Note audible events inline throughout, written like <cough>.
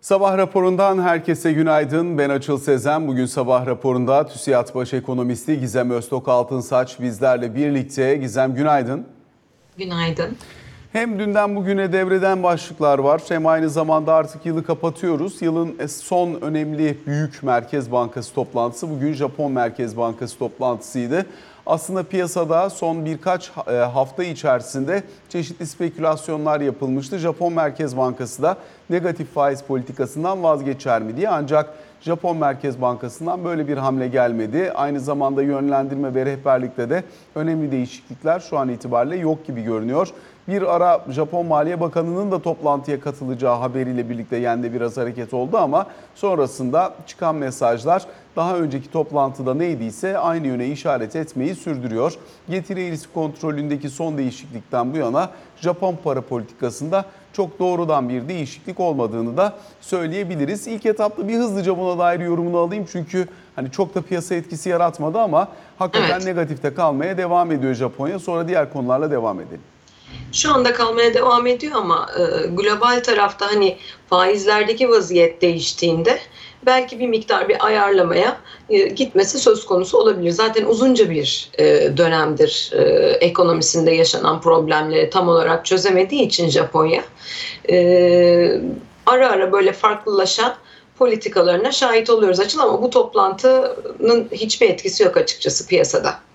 Sabah raporundan herkese günaydın. Ben Açıl Sezen. Bugün sabah raporunda TÜSİAD Baş Ekonomisti Gizem Öztok Altınsaç bizlerle birlikte. Gizem günaydın. Günaydın. Hem dünden bugüne devreden başlıklar var hem aynı zamanda artık yılı kapatıyoruz. Yılın son önemli büyük Merkez Bankası toplantısı bugün Japon Merkez Bankası toplantısıydı. Aslında piyasada son birkaç e, hafta içerisinde çeşitli spekülasyonlar yapılmıştı. Japon Merkez Bankası da negatif faiz politikasından vazgeçer mi diye ancak Japon Merkez Bankası'ndan böyle bir hamle gelmedi. Aynı zamanda yönlendirme ve rehberlikte de önemli değişiklikler şu an itibariyle yok gibi görünüyor. Bir ara Japon Maliye Bakanı'nın da toplantıya katılacağı haberiyle birlikte yende biraz hareket oldu ama sonrasında çıkan mesajlar daha önceki toplantıda neydiyse aynı yöne işaret etmeyi sürdürüyor. Getiri risk kontrolündeki son değişiklikten bu yana Japon para politikasında çok doğrudan bir değişiklik olmadığını da söyleyebiliriz. İlk etapta bir hızlıca buna dair yorumunu alayım çünkü hani çok da piyasa etkisi yaratmadı ama hakikaten evet. negatifte kalmaya devam ediyor Japonya. Sonra diğer konularla devam edelim. Şu anda kalmaya devam ediyor ama e, global tarafta hani faizlerdeki vaziyet değiştiğinde belki bir miktar bir ayarlamaya e, gitmesi söz konusu olabilir. Zaten uzunca bir e, dönemdir e, ekonomisinde yaşanan problemleri tam olarak çözemediği için Japonya ara ara böyle farklılaşan politikalarına şahit oluyoruz açıl ama bu toplantının hiçbir etkisi yok açıkçası piyasada.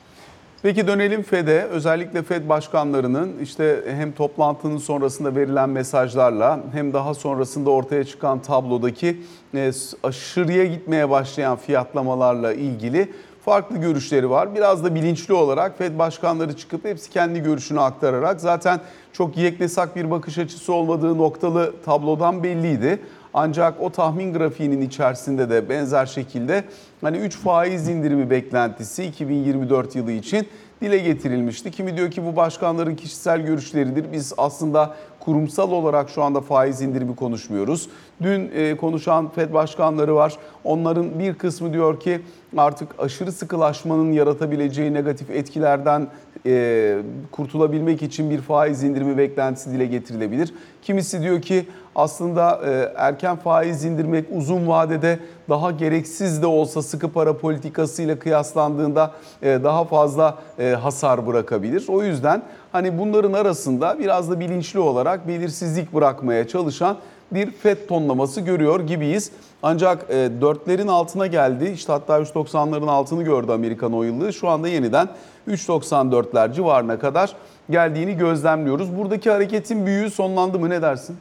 Peki dönelim FED'e. Özellikle FED başkanlarının işte hem toplantının sonrasında verilen mesajlarla hem daha sonrasında ortaya çıkan tablodaki e, aşırıya gitmeye başlayan fiyatlamalarla ilgili farklı görüşleri var. Biraz da bilinçli olarak FED başkanları çıkıp hepsi kendi görüşünü aktararak zaten çok yeknesak bir bakış açısı olmadığı noktalı tablodan belliydi. Ancak o tahmin grafiğinin içerisinde de benzer şekilde hani 3 faiz indirimi beklentisi 2024 yılı için dile getirilmişti. Kimi diyor ki bu başkanların kişisel görüşleridir. Biz aslında kurumsal olarak şu anda faiz indirimi konuşmuyoruz. Dün e, konuşan FED başkanları var. Onların bir kısmı diyor ki artık aşırı sıkılaşmanın yaratabileceği negatif etkilerden e, kurtulabilmek için bir faiz indirimi beklentisi dile getirilebilir. Kimisi diyor ki aslında e, erken faiz indirmek uzun vadede daha gereksiz de olsa sıkı para politikasıyla kıyaslandığında e, daha fazla e, hasar bırakabilir. O yüzden hani bunların arasında biraz da bilinçli olarak belirsizlik bırakmaya çalışan bir FED tonlaması görüyor gibiyiz. Ancak e, dörtlerin altına geldi. İşte hatta 3.90'ların altını gördü Amerikan o. Şu anda yeniden 3.94'ler civarına kadar geldiğini gözlemliyoruz. Buradaki hareketin büyüğü sonlandı mı ne dersin?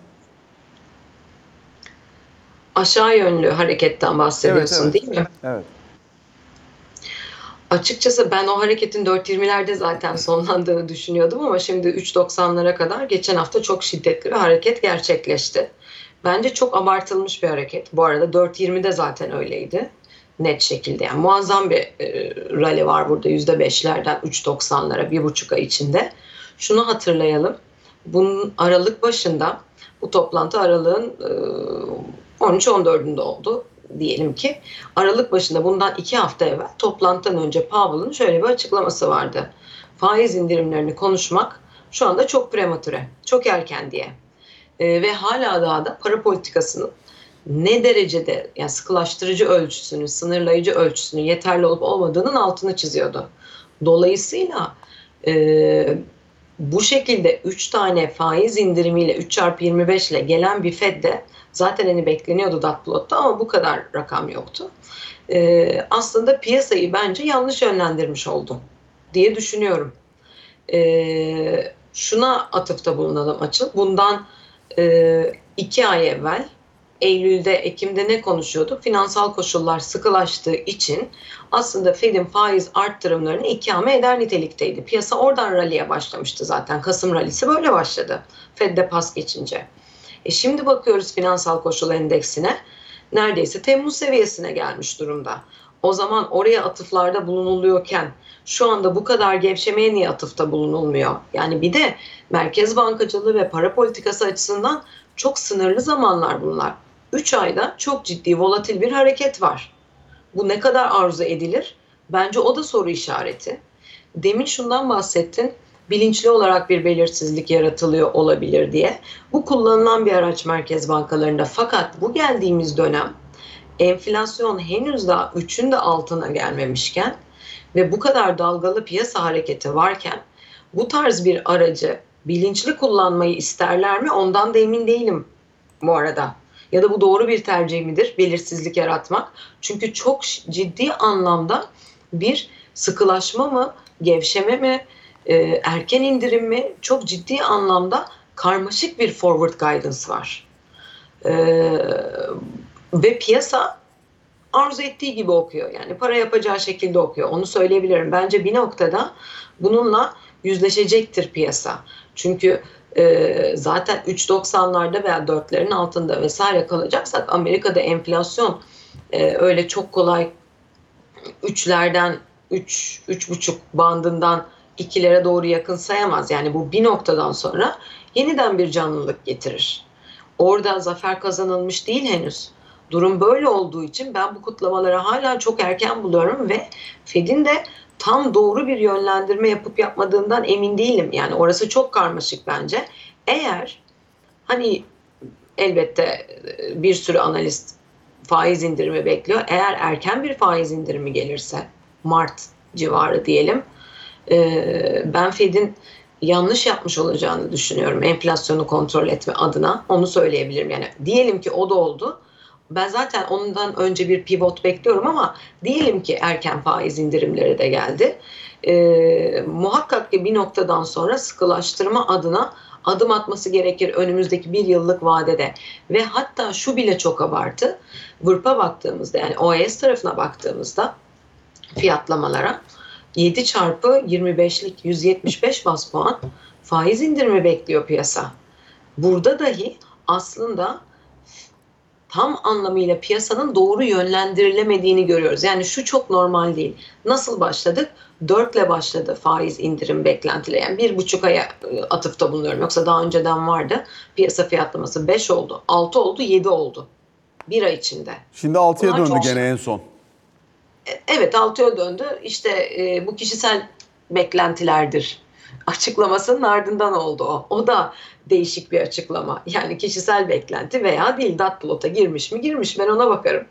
Aşağı yönlü hareketten bahsediyorsun evet, evet. değil mi? Evet. Açıkçası ben o hareketin 4.20'lerde zaten sonlandığını düşünüyordum ama şimdi 3.90'lara kadar geçen hafta çok şiddetli bir hareket gerçekleşti. Bence çok abartılmış bir hareket. Bu arada 4.20'de zaten öyleydi. Net şekilde yani muazzam bir e, rally var burada %5'lerden 3.90'lara bir buçuk ay içinde. Şunu hatırlayalım. Bunun Aralık başında bu toplantı aralığın e, 13-14'ünde oldu diyelim ki Aralık başında bundan iki hafta evvel toplantıdan önce Powell'ın şöyle bir açıklaması vardı. Faiz indirimlerini konuşmak şu anda çok prematüre, çok erken diye. E, ve hala daha da para politikasının ne derecede yani sıkılaştırıcı ölçüsünü, sınırlayıcı ölçüsünü yeterli olup olmadığının altını çiziyordu. Dolayısıyla e, bu şekilde 3 tane faiz indirimiyle 3 çarpı 25 ile gelen bir Fed'de zaten hani bekleniyordu Dotplot'ta ama bu kadar rakam yoktu. Ee, aslında piyasayı bence yanlış yönlendirmiş oldu diye düşünüyorum. Ee, şuna atıfta bulunalım açıl. Bundan e, iki ay evvel Eylül'de, Ekim'de ne konuşuyorduk? Finansal koşullar sıkılaştığı için aslında Fed'in faiz arttırımlarını ikame eder nitelikteydi. Piyasa oradan ralliye başlamıştı zaten. Kasım rallisi böyle başladı. Fed'de pas geçince. E şimdi bakıyoruz finansal koşul endeksine. Neredeyse Temmuz seviyesine gelmiş durumda. O zaman oraya atıflarda bulunuluyorken şu anda bu kadar gevşemeye niye atıfta bulunulmuyor? Yani bir de merkez bankacılığı ve para politikası açısından çok sınırlı zamanlar bunlar. 3 ayda çok ciddi volatil bir hareket var. Bu ne kadar arzu edilir? Bence o da soru işareti. Demin şundan bahsettin. Bilinçli olarak bir belirsizlik yaratılıyor olabilir diye. Bu kullanılan bir araç merkez bankalarında. Fakat bu geldiğimiz dönem enflasyon henüz daha 3'ün de altına gelmemişken ve bu kadar dalgalı piyasa hareketi varken bu tarz bir aracı bilinçli kullanmayı isterler mi? Ondan da emin değilim bu arada. Ya da bu doğru bir tercih midir? Belirsizlik yaratmak. Çünkü çok ciddi anlamda bir sıkılaşma mı, gevşeme mi, e, erken indirim mi? Çok ciddi anlamda karmaşık bir forward guidance var. E, ve piyasa arzu ettiği gibi okuyor. Yani para yapacağı şekilde okuyor. Onu söyleyebilirim. Bence bir noktada bununla yüzleşecektir piyasa. Çünkü e, zaten 3.90'larda veya 4'lerin altında vesaire kalacaksak Amerika'da enflasyon e, öyle çok kolay 3'lerden 3 3,5 bandından 2'lere doğru yakın sayamaz. Yani bu bir noktadan sonra yeniden bir canlılık getirir. Orada zafer kazanılmış değil henüz. Durum böyle olduğu için ben bu kutlamaları hala çok erken buluyorum ve Fed'in de tam doğru bir yönlendirme yapıp yapmadığından emin değilim. Yani orası çok karmaşık bence. Eğer hani elbette bir sürü analist faiz indirimi bekliyor. Eğer erken bir faiz indirimi gelirse Mart civarı diyelim ben Fed'in yanlış yapmış olacağını düşünüyorum enflasyonu kontrol etme adına. Onu söyleyebilirim. Yani diyelim ki o da oldu. Ben zaten ondan önce bir pivot bekliyorum ama diyelim ki erken faiz indirimleri de geldi. E, muhakkak ki bir noktadan sonra sıkılaştırma adına adım atması gerekir önümüzdeki bir yıllık vadede. Ve hatta şu bile çok abartı. Vırp'a baktığımızda yani OES tarafına baktığımızda fiyatlamalara 7 çarpı 25'lik 175 bas puan faiz indirimi bekliyor piyasa. Burada dahi aslında tam anlamıyla piyasanın doğru yönlendirilemediğini görüyoruz. Yani şu çok normal değil. Nasıl başladık? 4 ile başladı faiz indirim beklentileri. Yani bir buçuk aya e, atıfta bulunuyorum. Yoksa daha önceden vardı. Piyasa fiyatlaması 5 oldu, 6 oldu, 7 oldu. Bir ay içinde. Şimdi 6'ya döndü gene en son. E, evet 6'ya döndü. İşte e, bu kişisel beklentilerdir açıklamasının ardından oldu o. O da değişik bir açıklama. Yani kişisel beklenti veya değil Datplot'a girmiş mi girmiş ben ona bakarım.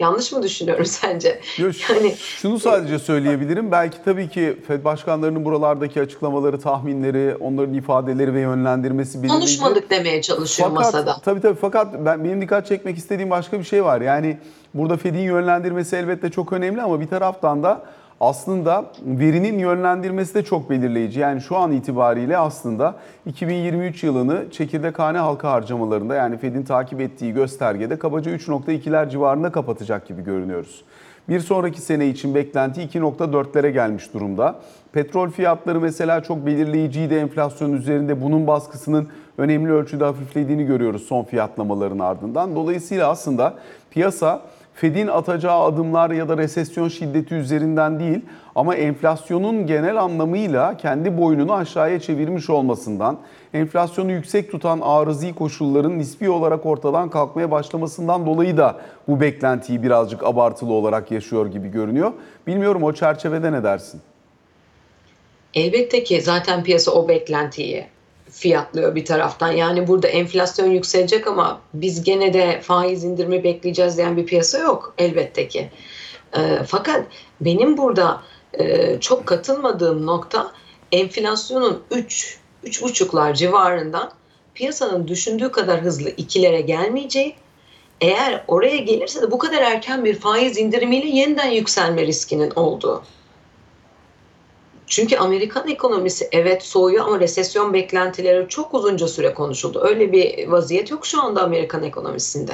Yanlış mı düşünüyorum <laughs> sence? Yok, yani şunu sadece söyleyebilirim. Belki tabii ki Fed başkanlarının buralardaki açıklamaları, tahminleri, onların ifadeleri ve yönlendirmesi belirleyici. Konuşmadık demeye çalışıyor fakat, masada. Tabii tabii fakat ben benim dikkat çekmek istediğim başka bir şey var. Yani burada Fed'in yönlendirmesi elbette çok önemli ama bir taraftan da aslında verinin yönlendirmesi de çok belirleyici. Yani şu an itibariyle aslında 2023 yılını çekirdekhane halka harcamalarında yani Fed'in takip ettiği göstergede kabaca 3.2'ler civarında kapatacak gibi görünüyoruz. Bir sonraki sene için beklenti 2.4'lere gelmiş durumda. Petrol fiyatları mesela çok belirleyiciydi enflasyon üzerinde. Bunun baskısının önemli ölçüde hafiflediğini görüyoruz son fiyatlamaların ardından. Dolayısıyla aslında piyasa Fed'in atacağı adımlar ya da resesyon şiddeti üzerinden değil ama enflasyonun genel anlamıyla kendi boynunu aşağıya çevirmiş olmasından, enflasyonu yüksek tutan arızi koşulların nispi olarak ortadan kalkmaya başlamasından dolayı da bu beklentiyi birazcık abartılı olarak yaşıyor gibi görünüyor. Bilmiyorum o çerçevede ne dersin? Elbette ki zaten piyasa o beklentiyi fiyatlıyor bir taraftan. Yani burada enflasyon yükselecek ama biz gene de faiz indirimi bekleyeceğiz diyen bir piyasa yok elbette ki. E, fakat benim burada e, çok katılmadığım nokta enflasyonun 3 3,5'lar civarından piyasanın düşündüğü kadar hızlı ikilere gelmeyeceği eğer oraya gelirse de bu kadar erken bir faiz indirimiyle yeniden yükselme riskinin olduğu. Çünkü Amerikan ekonomisi evet soğuyor ama resesyon beklentileri çok uzunca süre konuşuldu. Öyle bir vaziyet yok şu anda Amerikan ekonomisinde.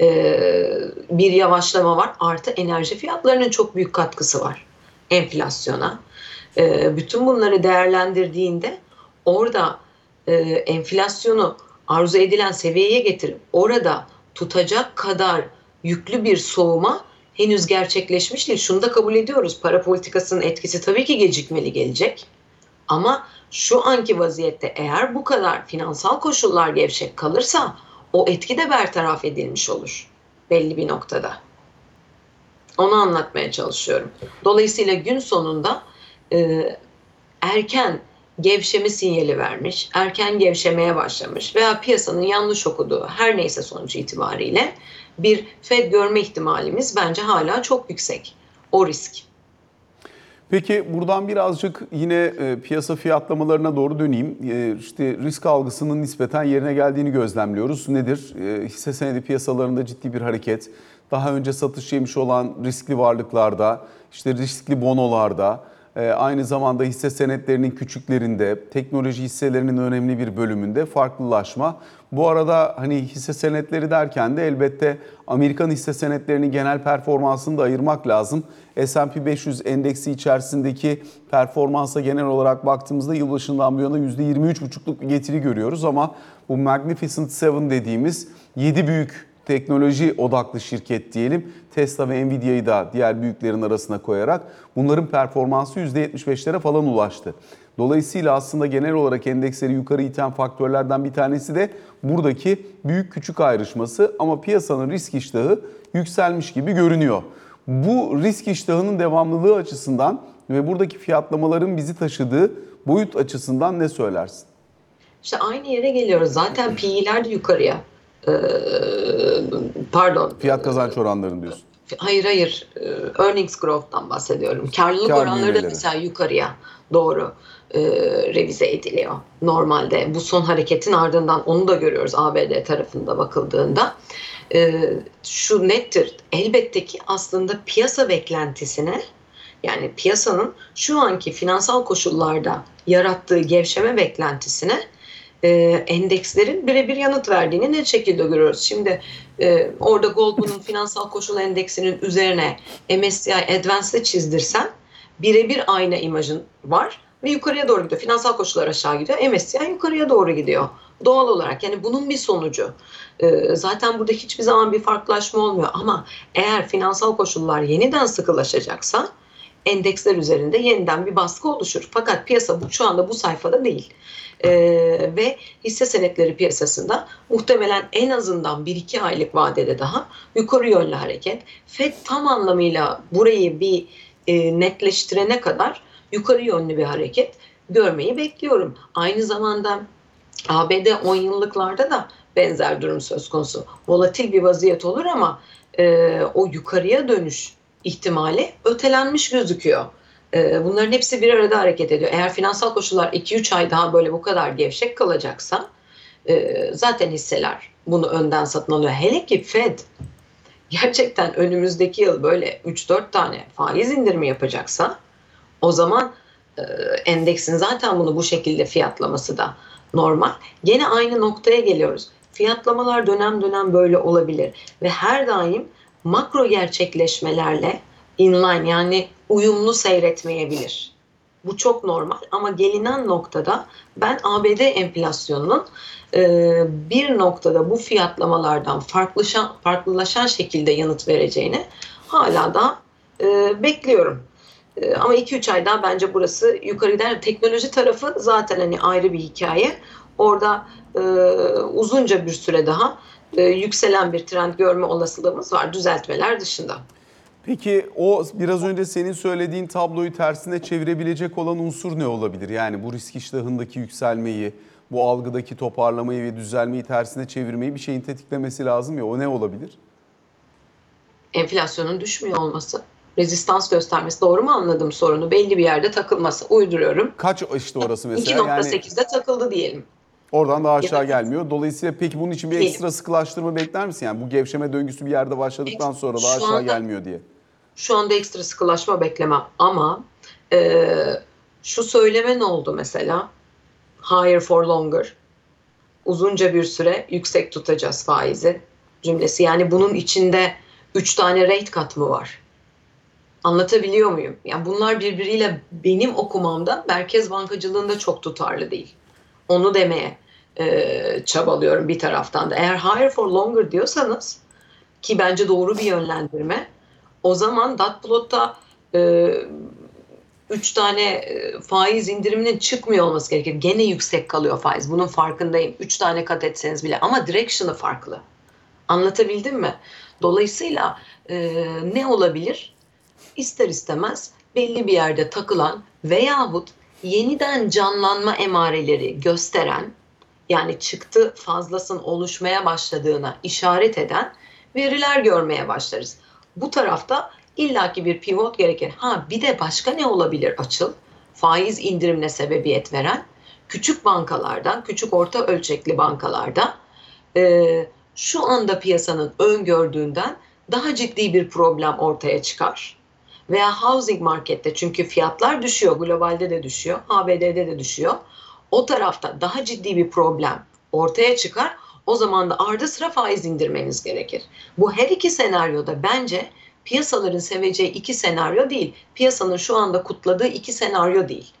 Ee, bir yavaşlama var. Artı enerji fiyatlarının çok büyük katkısı var enflasyona. Ee, bütün bunları değerlendirdiğinde orada e, enflasyonu arzu edilen seviyeye getirip orada tutacak kadar yüklü bir soğuma henüz gerçekleşmiş değil. Şunu da kabul ediyoruz. Para politikasının etkisi tabii ki gecikmeli gelecek. Ama şu anki vaziyette eğer bu kadar finansal koşullar gevşek kalırsa o etki de bertaraf edilmiş olur belli bir noktada. Onu anlatmaya çalışıyorum. Dolayısıyla gün sonunda e, erken gevşeme sinyali vermiş, erken gevşemeye başlamış veya piyasanın yanlış okuduğu her neyse sonuç itibariyle bir Fed görme ihtimalimiz bence hala çok yüksek. O risk. Peki buradan birazcık yine e, piyasa fiyatlamalarına doğru döneyim. E, işte risk algısının nispeten yerine geldiğini gözlemliyoruz. Nedir? E, hisse senedi piyasalarında ciddi bir hareket. Daha önce satış yemiş olan riskli varlıklarda, işte riskli bonolarda, aynı zamanda hisse senetlerinin küçüklerinde, teknoloji hisselerinin önemli bir bölümünde farklılaşma. Bu arada hani hisse senetleri derken de elbette Amerikan hisse senetlerinin genel performansını da ayırmak lazım. S&P 500 endeksi içerisindeki performansa genel olarak baktığımızda yılbaşından bu yana %23,5'luk bir getiri görüyoruz ama bu Magnificent Seven dediğimiz 7 büyük teknoloji odaklı şirket diyelim. Tesla ve Nvidia'yı da diğer büyüklerin arasına koyarak bunların performansı %75'lere falan ulaştı. Dolayısıyla aslında genel olarak endeksleri yukarı iten faktörlerden bir tanesi de buradaki büyük küçük ayrışması ama piyasanın risk iştahı yükselmiş gibi görünüyor. Bu risk iştahının devamlılığı açısından ve buradaki fiyatlamaların bizi taşıdığı boyut açısından ne söylersin? İşte aynı yere geliyoruz. Zaten PE'ler de yukarıya. Pardon. Fiyat kazanç oranlarını diyorsun. Hayır hayır. Earnings growth'tan bahsediyorum. Karlılık Kar oranları da büyümeleri. mesela yukarıya doğru e, revize ediliyor. Normalde bu son hareketin ardından onu da görüyoruz ABD tarafında bakıldığında. Ee, şu nettir. Elbette ki aslında piyasa beklentisine yani piyasanın şu anki finansal koşullarda yarattığı gevşeme beklentisine e, endekslerin birebir yanıt verdiğini net şekilde görüyoruz. Şimdi e, orada Goldman'ın finansal koşul endeksinin üzerine MSCI Advanced'ı çizdirsen birebir aynı imajın var ve yukarıya doğru gidiyor. Finansal koşullar aşağı gidiyor. MSCI yukarıya doğru gidiyor. Doğal olarak yani bunun bir sonucu. E, zaten burada hiçbir zaman bir farklılaşma olmuyor ama eğer finansal koşullar yeniden sıkılaşacaksa endeksler üzerinde yeniden bir baskı oluşur. Fakat piyasa bu, şu anda bu sayfada değil. Ee, ve hisse senetleri piyasasında muhtemelen en azından 1-2 aylık vadede daha yukarı yönlü hareket. FED tam anlamıyla burayı bir e, netleştirene kadar yukarı yönlü bir hareket görmeyi bekliyorum. Aynı zamanda ABD 10 yıllıklarda da benzer durum söz konusu. Volatil bir vaziyet olur ama e, o yukarıya dönüş ihtimali ötelenmiş gözüküyor. Ee, Bunların hepsi bir arada hareket ediyor. Eğer finansal koşullar 2-3 ay daha böyle bu kadar gevşek kalacaksa e, zaten hisseler bunu önden satın alıyor. Hele ki Fed gerçekten önümüzdeki yıl böyle 3-4 tane faiz indirimi yapacaksa o zaman e, endeksin zaten bunu bu şekilde fiyatlaması da normal. Gene aynı noktaya geliyoruz. Fiyatlamalar dönem dönem böyle olabilir ve her daim makro gerçekleşmelerle inline yani uyumlu seyretmeyebilir. Bu çok normal ama gelinen noktada ben ABD enflasyonunun e, bir noktada bu fiyatlamalardan farklılaşan, farklılaşan şekilde yanıt vereceğini hala da e, bekliyorum. E, ama 2-3 ay daha bence burası yukarı gider. Teknoloji tarafı zaten hani ayrı bir hikaye. Orada e, uzunca bir süre daha e, yükselen bir trend görme olasılığımız var düzeltmeler dışında. Peki o biraz önce senin söylediğin tabloyu tersine çevirebilecek olan unsur ne olabilir? Yani bu risk iştahındaki yükselmeyi, bu algıdaki toparlamayı ve düzelmeyi tersine çevirmeyi bir şeyin tetiklemesi lazım ya o ne olabilir? Enflasyonun düşmüyor olması, rezistans göstermesi doğru mu anladım sorunu? Belli bir yerde takılması uyduruyorum. Kaç işte orası mesela? Yani 2.8'de takıldı diyelim. oradan daha aşağı Evet. gelmiyor. Dolayısıyla peki bunun için bir ekstra sıkılaştırma bekler misin? Yani bu gevşeme döngüsü bir yerde başladıktan sonra daha aşağı anda- gelmiyor diye. Şu anda ekstra sıkılaşma beklemem ama e, şu söyleme ne oldu mesela? Higher for longer. Uzunca bir süre yüksek tutacağız faizi cümlesi. Yani bunun içinde 3 tane rate kat mı var? Anlatabiliyor muyum? Yani bunlar birbiriyle benim okumamda merkez bankacılığında çok tutarlı değil. Onu demeye e, çabalıyorum bir taraftan da. Eğer higher for longer diyorsanız ki bence doğru bir yönlendirme o zaman Datplot'ta e, üç tane e, faiz indiriminin çıkmıyor olması gerekir. Gene yüksek kalıyor faiz. Bunun farkındayım. Üç tane kat etseniz bile ama direction'ı farklı. Anlatabildim mi? Dolayısıyla e, ne olabilir? İster istemez belli bir yerde takılan veyahut yeniden canlanma emareleri gösteren yani çıktı fazlasının oluşmaya başladığına işaret eden veriler görmeye başlarız. Bu tarafta illaki bir pivot gerekir. Ha bir de başka ne olabilir açıl? Faiz indirimine sebebiyet veren küçük bankalardan, küçük orta ölçekli bankalarda e, şu anda piyasanın öngördüğünden daha ciddi bir problem ortaya çıkar. Veya housing markette çünkü fiyatlar düşüyor, globalde de düşüyor, ABD'de de düşüyor. O tarafta daha ciddi bir problem ortaya çıkar. O zaman da ardı sıra faiz indirmeniz gerekir. Bu her iki senaryoda bence piyasaların seveceği iki senaryo değil. Piyasanın şu anda kutladığı iki senaryo değil.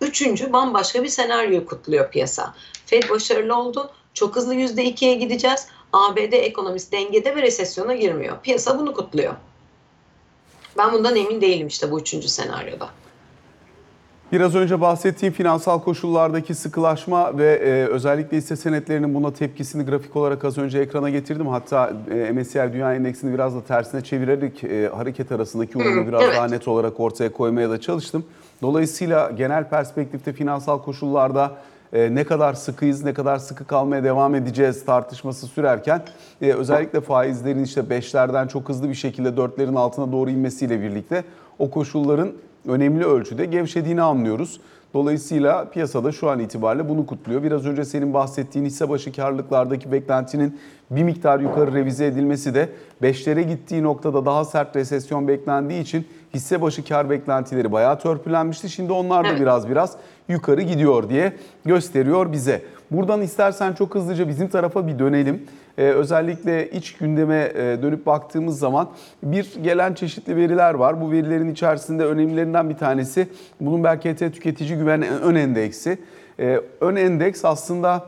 Üçüncü bambaşka bir senaryoyu kutluyor piyasa. Fed başarılı oldu. Çok hızlı yüzde ikiye gideceğiz. ABD ekonomisi dengede ve resesyona girmiyor. Piyasa bunu kutluyor. Ben bundan emin değilim işte bu üçüncü senaryoda. Biraz önce bahsettiğim finansal koşullardaki sıkılaşma ve e, özellikle hisse senetlerinin buna tepkisini grafik olarak az önce ekrana getirdim. Hatta e, MSCI Dünya Endeksini biraz da tersine çevirerek e, hareket arasındaki uyumu biraz evet. daha net olarak ortaya koymaya da çalıştım. Dolayısıyla genel perspektifte finansal koşullarda e, ne kadar sıkıyız, ne kadar sıkı kalmaya devam edeceğiz tartışması sürerken e, özellikle faizlerin işte 5'lerden çok hızlı bir şekilde 4'lerin altına doğru inmesiyle birlikte o koşulların önemli ölçüde gevşediğini anlıyoruz. Dolayısıyla piyasada şu an itibariyle bunu kutluyor. Biraz önce senin bahsettiğin hisse başı karlılıklardaki beklentinin bir miktar yukarı revize edilmesi de 5'lere gittiği noktada daha sert resesyon beklendiği için hisse başı kar beklentileri bayağı törpülenmişti. Şimdi onlar da biraz biraz yukarı gidiyor diye gösteriyor bize. Buradan istersen çok hızlıca bizim tarafa bir dönelim. Ee, özellikle iç gündeme e, dönüp baktığımız zaman bir gelen çeşitli veriler var. Bu verilerin içerisinde önemlilerinden bir tanesi Bloomberg KT Tüketici Güven Ön Endeksi. Ee, ön endeks aslında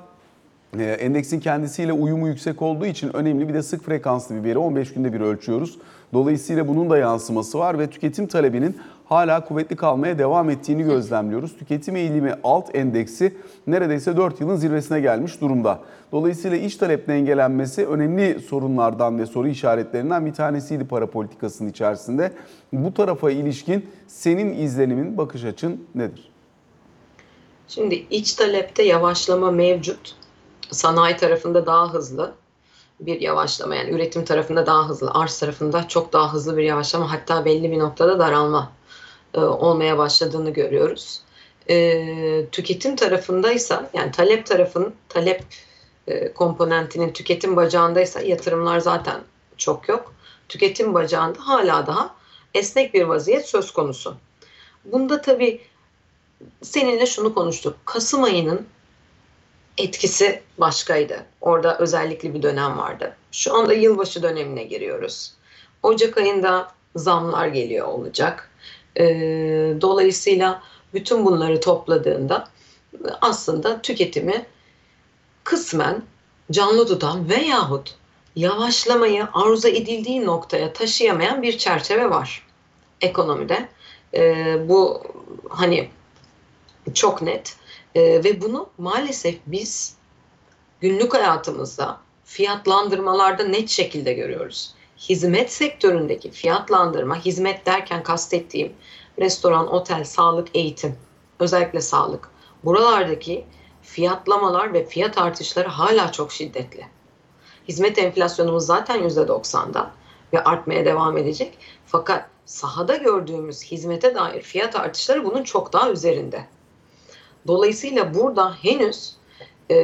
e, endeksin kendisiyle uyumu yüksek olduğu için önemli bir de sık frekanslı bir veri. 15 günde bir ölçüyoruz. Dolayısıyla bunun da yansıması var ve tüketim talebinin hala kuvvetli kalmaya devam ettiğini gözlemliyoruz. Tüketim eğilimi alt endeksi neredeyse 4 yılın zirvesine gelmiş durumda. Dolayısıyla iç talep dengelenmesi önemli sorunlardan ve soru işaretlerinden bir tanesiydi para politikasının içerisinde. Bu tarafa ilişkin senin izlenimin, bakış açın nedir? Şimdi iç talepte yavaşlama mevcut. Sanayi tarafında daha hızlı bir yavaşlama yani üretim tarafında daha hızlı, arz tarafında çok daha hızlı bir yavaşlama hatta belli bir noktada daralma e, olmaya başladığını görüyoruz. E, tüketim tarafındaysa yani talep tarafın talep e, komponentinin tüketim bacağındaysa yatırımlar zaten çok yok. Tüketim bacağında hala daha esnek bir vaziyet söz konusu. Bunda tabii seninle şunu konuştuk. Kasım ayının etkisi başkaydı. Orada özellikle bir dönem vardı. Şu anda yılbaşı dönemine giriyoruz. Ocak ayında zamlar geliyor olacak. Ee, dolayısıyla bütün bunları topladığında aslında tüketimi kısmen canlı tutan veyahut yavaşlamayı arzu edildiği noktaya taşıyamayan bir çerçeve var ekonomide. Ee, bu hani çok net Ee, ve bunu maalesef biz günlük hayatımızda fiyatlandırmalarda net şekilde görüyoruz. Hizmet sektöründeki fiyatlandırma, hizmet derken kastettiğim restoran, otel, sağlık, eğitim, özellikle sağlık. Buralardaki fiyatlamalar ve fiyat artışları hala çok şiddetli. Hizmet enflasyonumuz zaten %90'da ve artmaya devam edecek. Fakat sahada gördüğümüz hizmete dair fiyat artışları bunun çok daha üzerinde. Dolayısıyla burada henüz e,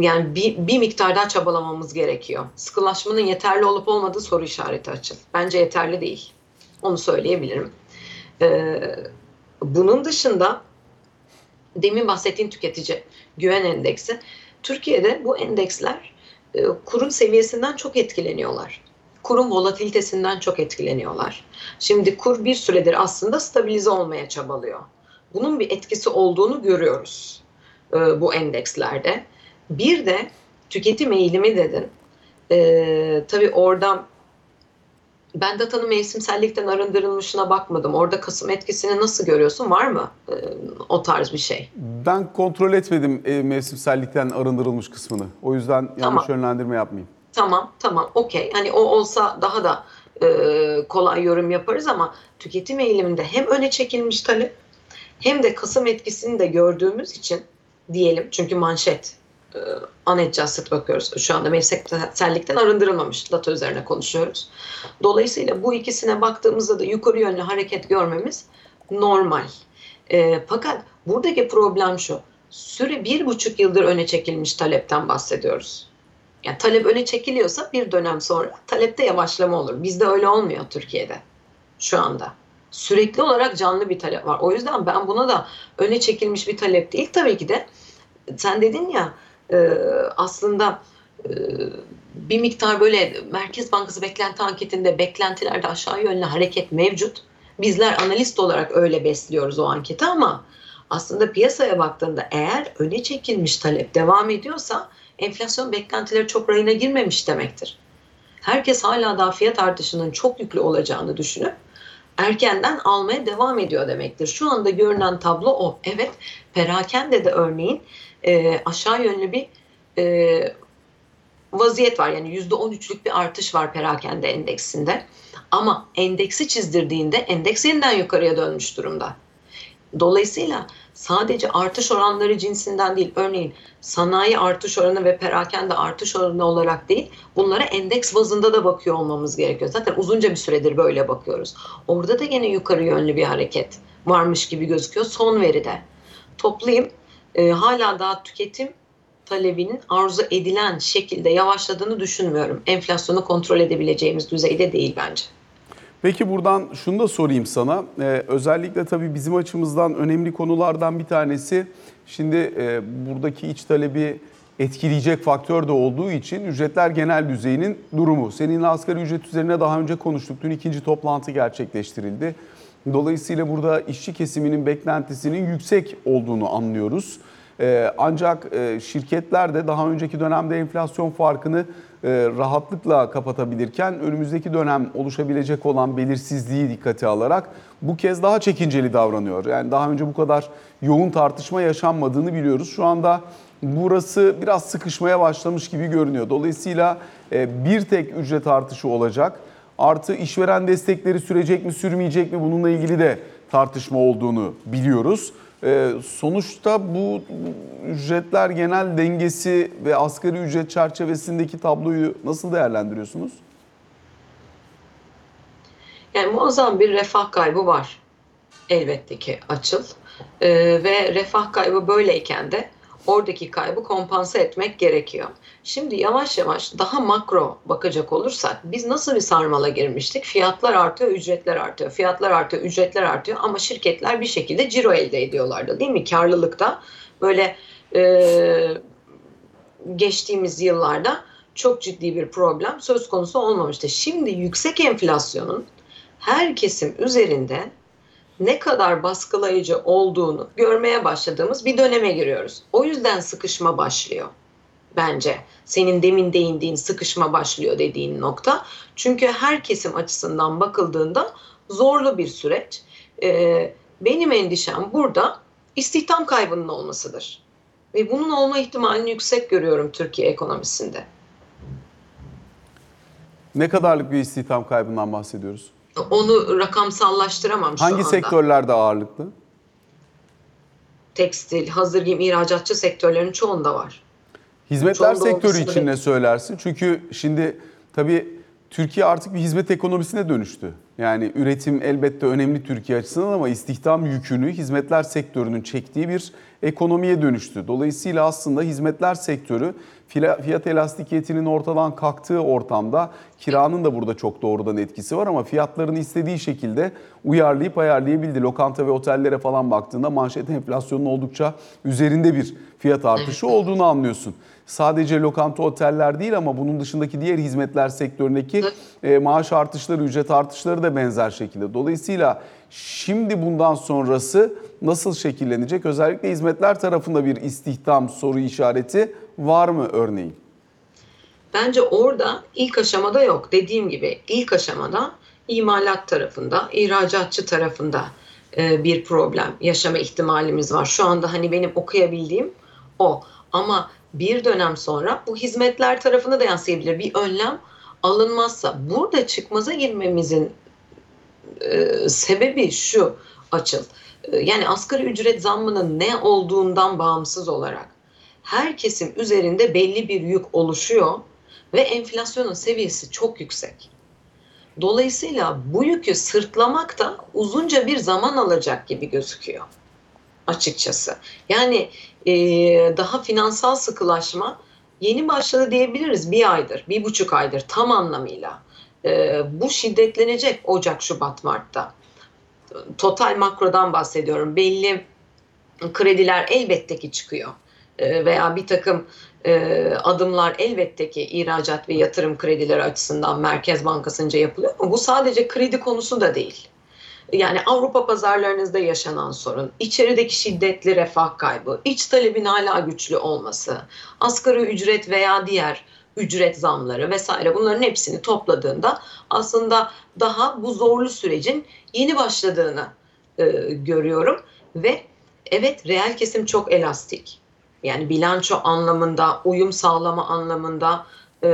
yani bir, bir miktar daha çabalamamız gerekiyor. Sıkılaşmanın yeterli olup olmadığı soru işareti açıl. Bence yeterli değil. Onu söyleyebilirim. E, bunun dışında demin bahsettiğim tüketici güven endeksi. Türkiye'de bu endeksler e, kurun seviyesinden çok etkileniyorlar. Kurun volatilitesinden çok etkileniyorlar. Şimdi kur bir süredir aslında stabilize olmaya çabalıyor. Bunun bir etkisi olduğunu görüyoruz e, bu endekslerde. Bir de tüketim eğilimi dedin. E, tabii orada ben datanın mevsimsellikten arındırılmışına bakmadım. Orada Kasım etkisini nasıl görüyorsun? Var mı e, o tarz bir şey? Ben kontrol etmedim e, mevsimsellikten arındırılmış kısmını. O yüzden yanlış Tamam. yönlendirme yapmayayım. Tamam, tamam, okey. Hani o olsa daha da e, kolay yorum yaparız ama tüketim eğiliminde hem öne çekilmiş talep hem de Kasım etkisini de gördüğümüz için diyelim çünkü manşet unadjusted bakıyoruz. Şu anda mevsimsellikten arındırılmamış data üzerine konuşuyoruz. Dolayısıyla bu ikisine baktığımızda da yukarı yönlü hareket görmemiz normal. E, fakat buradaki problem şu. Süre bir buçuk yıldır öne çekilmiş talepten bahsediyoruz. Yani talep öne çekiliyorsa bir dönem sonra talepte yavaşlama olur. Bizde öyle olmuyor Türkiye'de şu anda. Sürekli olarak canlı bir talep var. O yüzden ben buna da öne çekilmiş bir talep değil. Tabii ki de sen dedin ya e, aslında e, bir miktar böyle Merkez Bankası beklenti anketinde beklentilerde aşağı yönlü hareket mevcut. Bizler analist olarak öyle besliyoruz o anketi ama aslında piyasaya baktığında eğer öne çekilmiş talep devam ediyorsa enflasyon beklentileri çok rayına girmemiş demektir. Herkes hala daha fiyat artışının çok yüklü olacağını düşünüp erkenden almaya devam ediyor demektir. Şu anda görünen tablo o. Evet, perakende de örneğin e, aşağı yönlü bir e, vaziyet var. Yani %13'lük bir artış var perakende endeksinde. Ama endeksi çizdirdiğinde endeks yeniden yukarıya dönmüş durumda. Dolayısıyla sadece artış oranları cinsinden değil, örneğin sanayi artış oranı ve perakende artış oranı olarak değil, bunlara endeks bazında da bakıyor olmamız gerekiyor. Zaten uzunca bir süredir böyle bakıyoruz. Orada da yine yukarı yönlü bir hareket varmış gibi gözüküyor son veride. Toplayayım, e, hala daha tüketim talebinin arzu edilen şekilde yavaşladığını düşünmüyorum. Enflasyonu kontrol edebileceğimiz düzeyde değil bence. Peki buradan şunu da sorayım sana. Ee, özellikle tabii bizim açımızdan önemli konulardan bir tanesi şimdi e, buradaki iç talebi etkileyecek faktör de olduğu için ücretler genel düzeyinin durumu. Senin asgari ücret üzerine daha önce konuştuk. Dün ikinci toplantı gerçekleştirildi. Dolayısıyla burada işçi kesiminin beklentisinin yüksek olduğunu anlıyoruz. Ee, ancak e, şirketler de daha önceki dönemde enflasyon farkını e, rahatlıkla kapatabilirken önümüzdeki dönem oluşabilecek olan belirsizliği dikkate alarak bu kez daha çekinceli davranıyor. Yani daha önce bu kadar yoğun tartışma yaşanmadığını biliyoruz. Şu anda burası biraz sıkışmaya başlamış gibi görünüyor. Dolayısıyla e, bir tek ücret artışı olacak. Artı işveren destekleri sürecek mi sürmeyecek mi bununla ilgili de tartışma olduğunu biliyoruz. Ee, sonuçta bu ücretler genel dengesi ve asgari ücret çerçevesindeki tabloyu nasıl değerlendiriyorsunuz? Yani muazzam bir refah kaybı var elbette ki açıl. Ee, ve refah kaybı böyleyken de oradaki kaybı kompanse etmek gerekiyor. Şimdi yavaş yavaş daha makro bakacak olursak biz nasıl bir sarmala girmiştik? Fiyatlar artıyor, ücretler artıyor. Fiyatlar artıyor, ücretler artıyor ama şirketler bir şekilde ciro elde ediyorlardı değil mi? Karlılıkta böyle e, geçtiğimiz yıllarda çok ciddi bir problem söz konusu olmamıştı. Şimdi yüksek enflasyonun her kesim üzerinde ne kadar baskılayıcı olduğunu görmeye başladığımız bir döneme giriyoruz. O yüzden sıkışma başlıyor bence. Senin demin değindiğin sıkışma başlıyor dediğin nokta. Çünkü her kesim açısından bakıldığında zorlu bir süreç. Ee, benim endişem burada istihdam kaybının olmasıdır. Ve bunun olma ihtimalini yüksek görüyorum Türkiye ekonomisinde. Ne kadarlık bir istihdam kaybından bahsediyoruz? Onu rakamsallaştıramam şu Hangi anda. sektörlerde ağırlıklı? Tekstil, hazır giyim, ihracatçı sektörlerin çoğunda var. Hizmetler Çoğunda sektörü için ne söylersin? Çünkü şimdi tabii Türkiye artık bir hizmet ekonomisine dönüştü. Yani üretim elbette önemli Türkiye açısından ama istihdam yükünü hizmetler sektörünün çektiği bir ekonomiye dönüştü. Dolayısıyla aslında hizmetler sektörü fiyat elastikiyetinin ortadan kalktığı ortamda kiranın da burada çok doğrudan etkisi var ama fiyatlarını istediği şekilde uyarlayıp ayarlayabildi. Lokanta ve otellere falan baktığında manşet enflasyonun oldukça üzerinde bir fiyat artışı olduğunu anlıyorsun. Sadece lokanta oteller değil ama bunun dışındaki diğer hizmetler sektöründeki e, maaş artışları, ücret artışları da benzer şekilde. Dolayısıyla şimdi bundan sonrası nasıl şekillenecek? Özellikle hizmetler tarafında bir istihdam soru işareti var mı örneğin? Bence orada ilk aşamada yok. Dediğim gibi ilk aşamada imalat tarafında, ihracatçı tarafında e, bir problem yaşama ihtimalimiz var. Şu anda hani benim okuyabildiğim o. Ama bir dönem sonra bu hizmetler tarafına da yansıyabilir. Bir önlem alınmazsa burada çıkmaza girmemizin e, sebebi şu açıl. E, yani asgari ücret zammının ne olduğundan bağımsız olarak her kesim üzerinde belli bir yük oluşuyor ve enflasyonun seviyesi çok yüksek. Dolayısıyla bu yükü sırtlamak da uzunca bir zaman alacak gibi gözüküyor açıkçası. Yani e, daha finansal sıkılaşma yeni başladı diyebiliriz bir aydır, bir buçuk aydır tam anlamıyla. E, bu şiddetlenecek Ocak, Şubat, Mart'ta. Total makrodan bahsediyorum. Belli krediler elbette ki çıkıyor. E, veya bir takım e, adımlar elbette ki ihracat ve yatırım kredileri açısından Merkez Bankası'nca yapılıyor. Ama bu sadece kredi konusu da değil. Yani Avrupa pazarlarınızda yaşanan sorun, içerideki şiddetli refah kaybı, iç talebin hala güçlü olması, asgari ücret veya diğer ücret zamları vesaire bunların hepsini topladığında aslında daha bu zorlu sürecin yeni başladığını e, görüyorum ve evet reel kesim çok elastik. Yani bilanço anlamında, uyum sağlama anlamında e,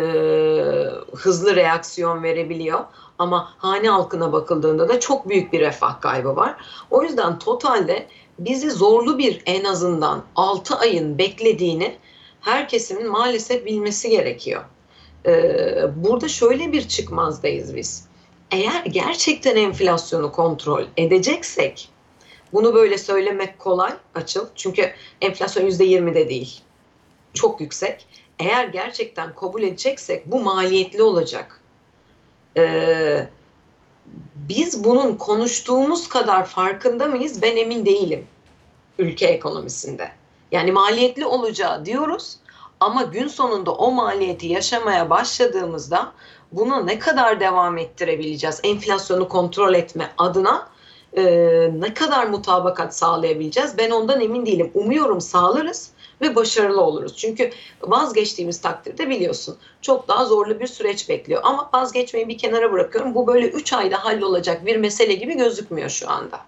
hızlı reaksiyon verebiliyor. Ama hane halkına bakıldığında da çok büyük bir refah kaybı var. O yüzden totalde bizi zorlu bir en azından 6 ayın beklediğini her kesimin maalesef bilmesi gerekiyor. Ee, burada şöyle bir çıkmazdayız biz. Eğer gerçekten enflasyonu kontrol edeceksek, bunu böyle söylemek kolay açıl. Çünkü enflasyon %20'de değil. Çok yüksek. Eğer gerçekten kabul edeceksek bu maliyetli olacak. Ee, biz bunun konuştuğumuz kadar farkında mıyız? Ben emin değilim ülke ekonomisinde. Yani maliyetli olacağı diyoruz ama gün sonunda o maliyeti yaşamaya başladığımızda bunu ne kadar devam ettirebileceğiz? Enflasyonu kontrol etme adına e, ne kadar mutabakat sağlayabileceğiz? Ben ondan emin değilim. Umuyorum sağlarız ve başarılı oluruz. Çünkü vazgeçtiğimiz takdirde biliyorsun çok daha zorlu bir süreç bekliyor. Ama vazgeçmeyi bir kenara bırakıyorum. Bu böyle 3 ayda hallolacak bir mesele gibi gözükmüyor şu anda.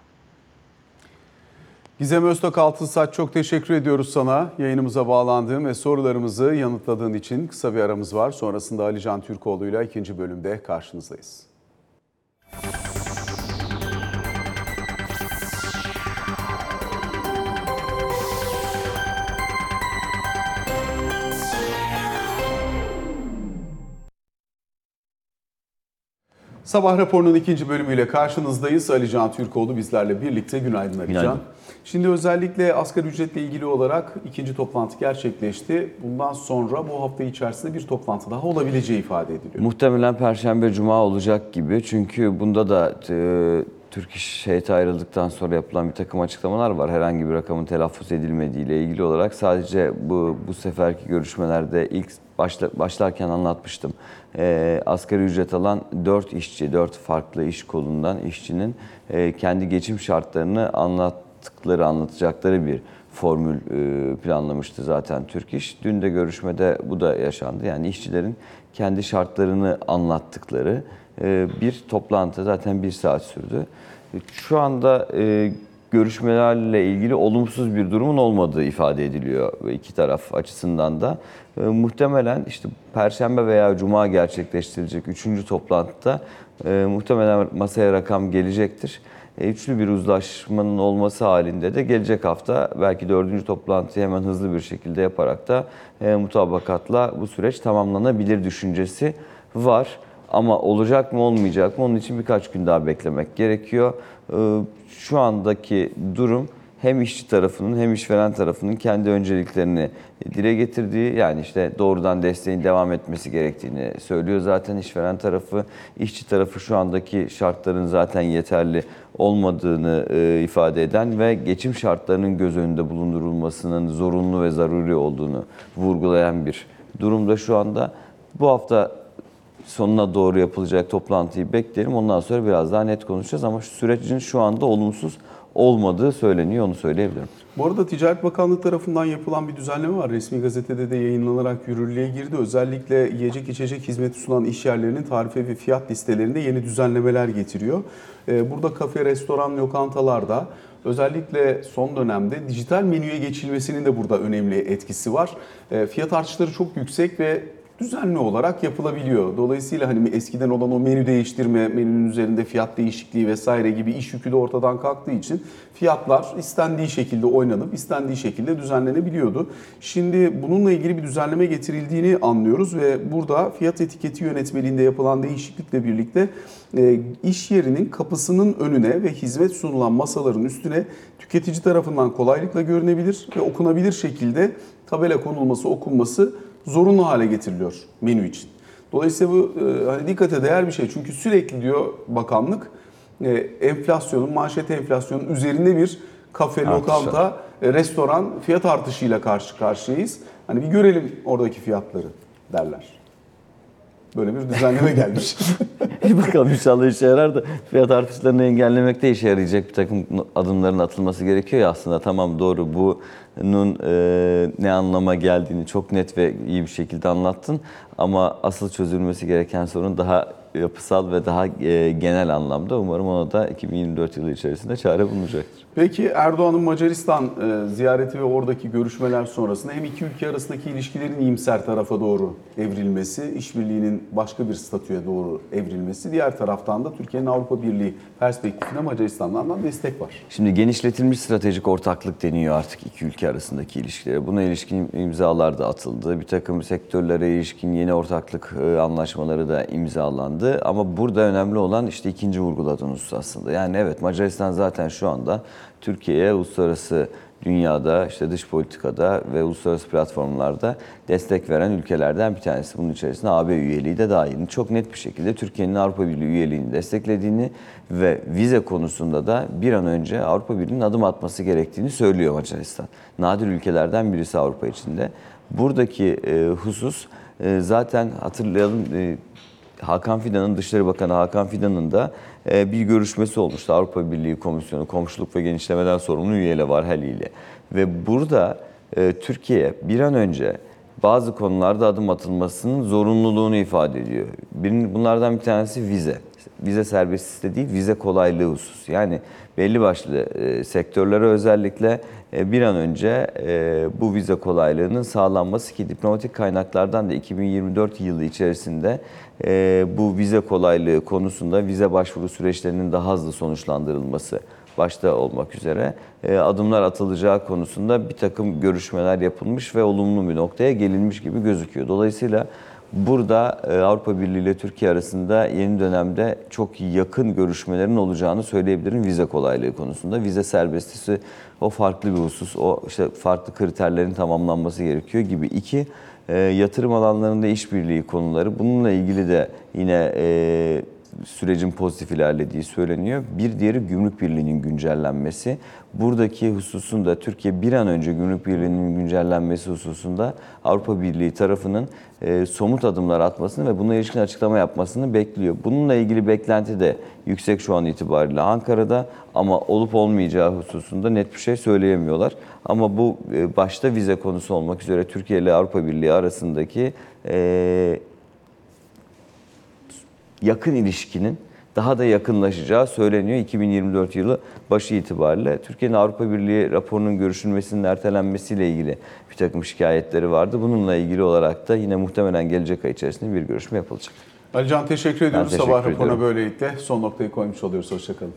Gizem Öztok Altınsaç çok teşekkür ediyoruz sana yayınımıza bağlandığın ve sorularımızı yanıtladığın için kısa bir aramız var. Sonrasında Ali Can Türkoğlu ile ikinci bölümde karşınızdayız. Sabah raporunun ikinci bölümüyle karşınızdayız. Ali Can Türkoğlu bizlerle birlikte. Günaydın Ali Günaydın. Can. Şimdi özellikle asgari ücretle ilgili olarak ikinci toplantı gerçekleşti. Bundan sonra bu hafta içerisinde bir toplantı daha olabileceği ifade ediliyor. Muhtemelen Perşembe Cuma olacak gibi. Çünkü bunda da e, Türk İş heyeti ayrıldıktan sonra yapılan bir takım açıklamalar var. Herhangi bir rakamın telaffuz edilmediği ile ilgili olarak sadece bu bu seferki görüşmelerde ilk başla, başlarken anlatmıştım. E, asgari ücret alan 4 işçi, 4 farklı iş kolundan işçinin e, kendi geçim şartlarını anlattıkları, anlatacakları bir formül e, planlamıştı zaten Türk İş. Dün de görüşmede bu da yaşandı. Yani işçilerin kendi şartlarını anlattıkları bir toplantı zaten bir saat sürdü. Şu anda e, görüşmelerle ilgili olumsuz bir durumun olmadığı ifade ediliyor iki taraf açısından da. E, muhtemelen işte Perşembe veya Cuma gerçekleştirilecek üçüncü toplantıda e, muhtemelen masaya rakam gelecektir. E, Üçlü bir uzlaşmanın olması halinde de gelecek hafta belki dördüncü toplantıyı hemen hızlı bir şekilde yaparak da mutabakatla bu süreç tamamlanabilir düşüncesi var. Ama olacak mı olmayacak mı onun için birkaç gün daha beklemek gerekiyor. E, Şu andaki durum hem işçi tarafının hem işveren tarafının kendi önceliklerini dile getirdiği yani işte doğrudan desteğin devam etmesi gerektiğini söylüyor zaten işveren tarafı. işçi tarafı şu andaki şartların zaten yeterli olmadığını e, ifade eden ve geçim şartlarının göz önünde bulundurulmasının zorunlu ve zaruri olduğunu vurgulayan bir durumda şu anda. Bu hafta sonuna doğru yapılacak toplantıyı bekleyelim. Ondan sonra biraz daha net konuşacağız ama şu sürecin şu anda olumsuz olmadığı söyleniyor onu söyleyebilirim. Bu arada Ticaret Bakanlığı tarafından yapılan bir düzenleme var. Resmi gazetede de yayınlanarak yürürlüğe girdi. Özellikle yiyecek içecek hizmeti sunan iş yerlerinin tarife ve fiyat listelerinde yeni düzenlemeler getiriyor. Ee, Burada kafe, restoran, lokantalarda özellikle son dönemde dijital menüye geçilmesinin de burada önemli etkisi var. Ee, Fiyat artışları çok yüksek ve düzenli olarak yapılabiliyor. Dolayısıyla hani eskiden olan o menü değiştirme, menünün üzerinde fiyat değişikliği vesaire gibi iş yükü de ortadan kalktığı için fiyatlar istendiği şekilde oynanıp istendiği şekilde düzenlenebiliyordu. Şimdi bununla ilgili bir düzenleme getirildiğini anlıyoruz ve burada fiyat etiketi yönetmeliğinde yapılan değişiklikle birlikte e, iş yerinin kapısının önüne ve hizmet sunulan masaların üstüne tüketici tarafından kolaylıkla görünebilir ve okunabilir şekilde tabela konulması, okunması zorunlu hale getiriliyor menü için. Dolayısıyla bu e, hani dikkate değer bir şey. Çünkü sürekli diyor bakanlık e, enflasyonun, manşet enflasyonun üzerinde bir kafe, Artışı. lokanta, e, restoran fiyat artışıyla karşı karşıyayız. Hani bir görelim oradaki fiyatları derler. Böyle bir düzenleme <laughs> gelmiş. İyi bakalım inşallah işe yarar da fiyat artışlarını engellemekte işe yarayacak bir takım adımların atılması gerekiyor ya aslında tamam doğru bunun e, ne anlama geldiğini çok net ve iyi bir şekilde anlattın ama asıl çözülmesi gereken sorun daha yapısal ve daha e, genel anlamda umarım ona da 2024 yılı içerisinde çare bulunacaktır. Peki Erdoğan'ın Macaristan e, ziyareti ve oradaki görüşmeler sonrasında hem iki ülke arasındaki ilişkilerin iyimser tarafa doğru evrilmesi, işbirliğinin başka bir statüye doğru evrilmesi, diğer taraftan da Türkiye'nin Avrupa Birliği perspektifine Macaristan'dan da destek var. Şimdi genişletilmiş stratejik ortaklık deniyor artık iki ülke arasındaki ilişkilere. Buna ilişkin imzalar da atıldı. Bir takım sektörlere ilişkin yeni ortaklık e, anlaşmaları da imzalandı. Ama burada önemli olan işte ikinci vurguladığınız aslında. Yani evet Macaristan zaten şu anda Türkiye'ye uluslararası dünyada işte dış politikada ve uluslararası platformlarda destek veren ülkelerden bir tanesi. Bunun içerisinde AB üyeliği de dahil. Çok net bir şekilde Türkiye'nin Avrupa Birliği üyeliğini desteklediğini ve vize konusunda da bir an önce Avrupa Birliği'nin adım atması gerektiğini söylüyor Macaristan. Nadir ülkelerden birisi Avrupa içinde. Buradaki e, husus e, zaten hatırlayalım e, Hakan Fidan'ın Dışişleri Bakanı Hakan Fidan'ın da e, bir görüşmesi olmuştu. Avrupa Birliği Komisyonu Komşuluk ve Genişlemeden sorumlu üyeyle var haliyle. Ve burada e, Türkiye bir an önce bazı konularda adım atılmasının zorunluluğunu ifade ediyor. Bunlardan bir tanesi vize. Vize serbestisi değil, vize kolaylığı husus. Yani belli başlı e, sektörlere özellikle e, bir an önce e, bu vize kolaylığının sağlanması ki diplomatik kaynaklardan da 2024 yılı içerisinde e, bu vize kolaylığı konusunda vize başvuru süreçlerinin daha hızlı sonuçlandırılması başta olmak üzere e, adımlar atılacağı konusunda bir takım görüşmeler yapılmış ve olumlu bir noktaya gelinmiş gibi gözüküyor. Dolayısıyla burada e, Avrupa Birliği ile Türkiye arasında yeni dönemde çok yakın görüşmelerin olacağını söyleyebilirim vize kolaylığı konusunda. Vize serbestisi o farklı bir husus. O işte farklı kriterlerin tamamlanması gerekiyor gibi. İki, e, yatırım alanlarında işbirliği konuları. Bununla ilgili de yine e, sürecin pozitif ilerlediği söyleniyor. Bir diğeri gümrük birliğinin güncellenmesi. Buradaki hususun da Türkiye bir an önce gümrük birliğinin güncellenmesi hususunda Avrupa Birliği tarafının e, somut adımlar atmasını ve buna ilişkin açıklama yapmasını bekliyor. Bununla ilgili beklenti de yüksek şu an itibariyle Ankara'da ama olup olmayacağı hususunda net bir şey söyleyemiyorlar. Ama bu e, başta vize konusu olmak üzere Türkiye ile Avrupa Birliği arasındaki e, yakın ilişkinin daha da yakınlaşacağı söyleniyor 2024 yılı başı itibariyle. Türkiye'nin Avrupa Birliği raporunun görüşülmesinin ertelenmesiyle ilgili bir takım şikayetleri vardı. Bununla ilgili olarak da yine muhtemelen gelecek ay içerisinde bir görüşme yapılacak. Alican teşekkür ediyoruz. teşekkür Sabah raporuna ediyorum. böylelikle son noktayı koymuş oluyoruz. Hoşçakalın.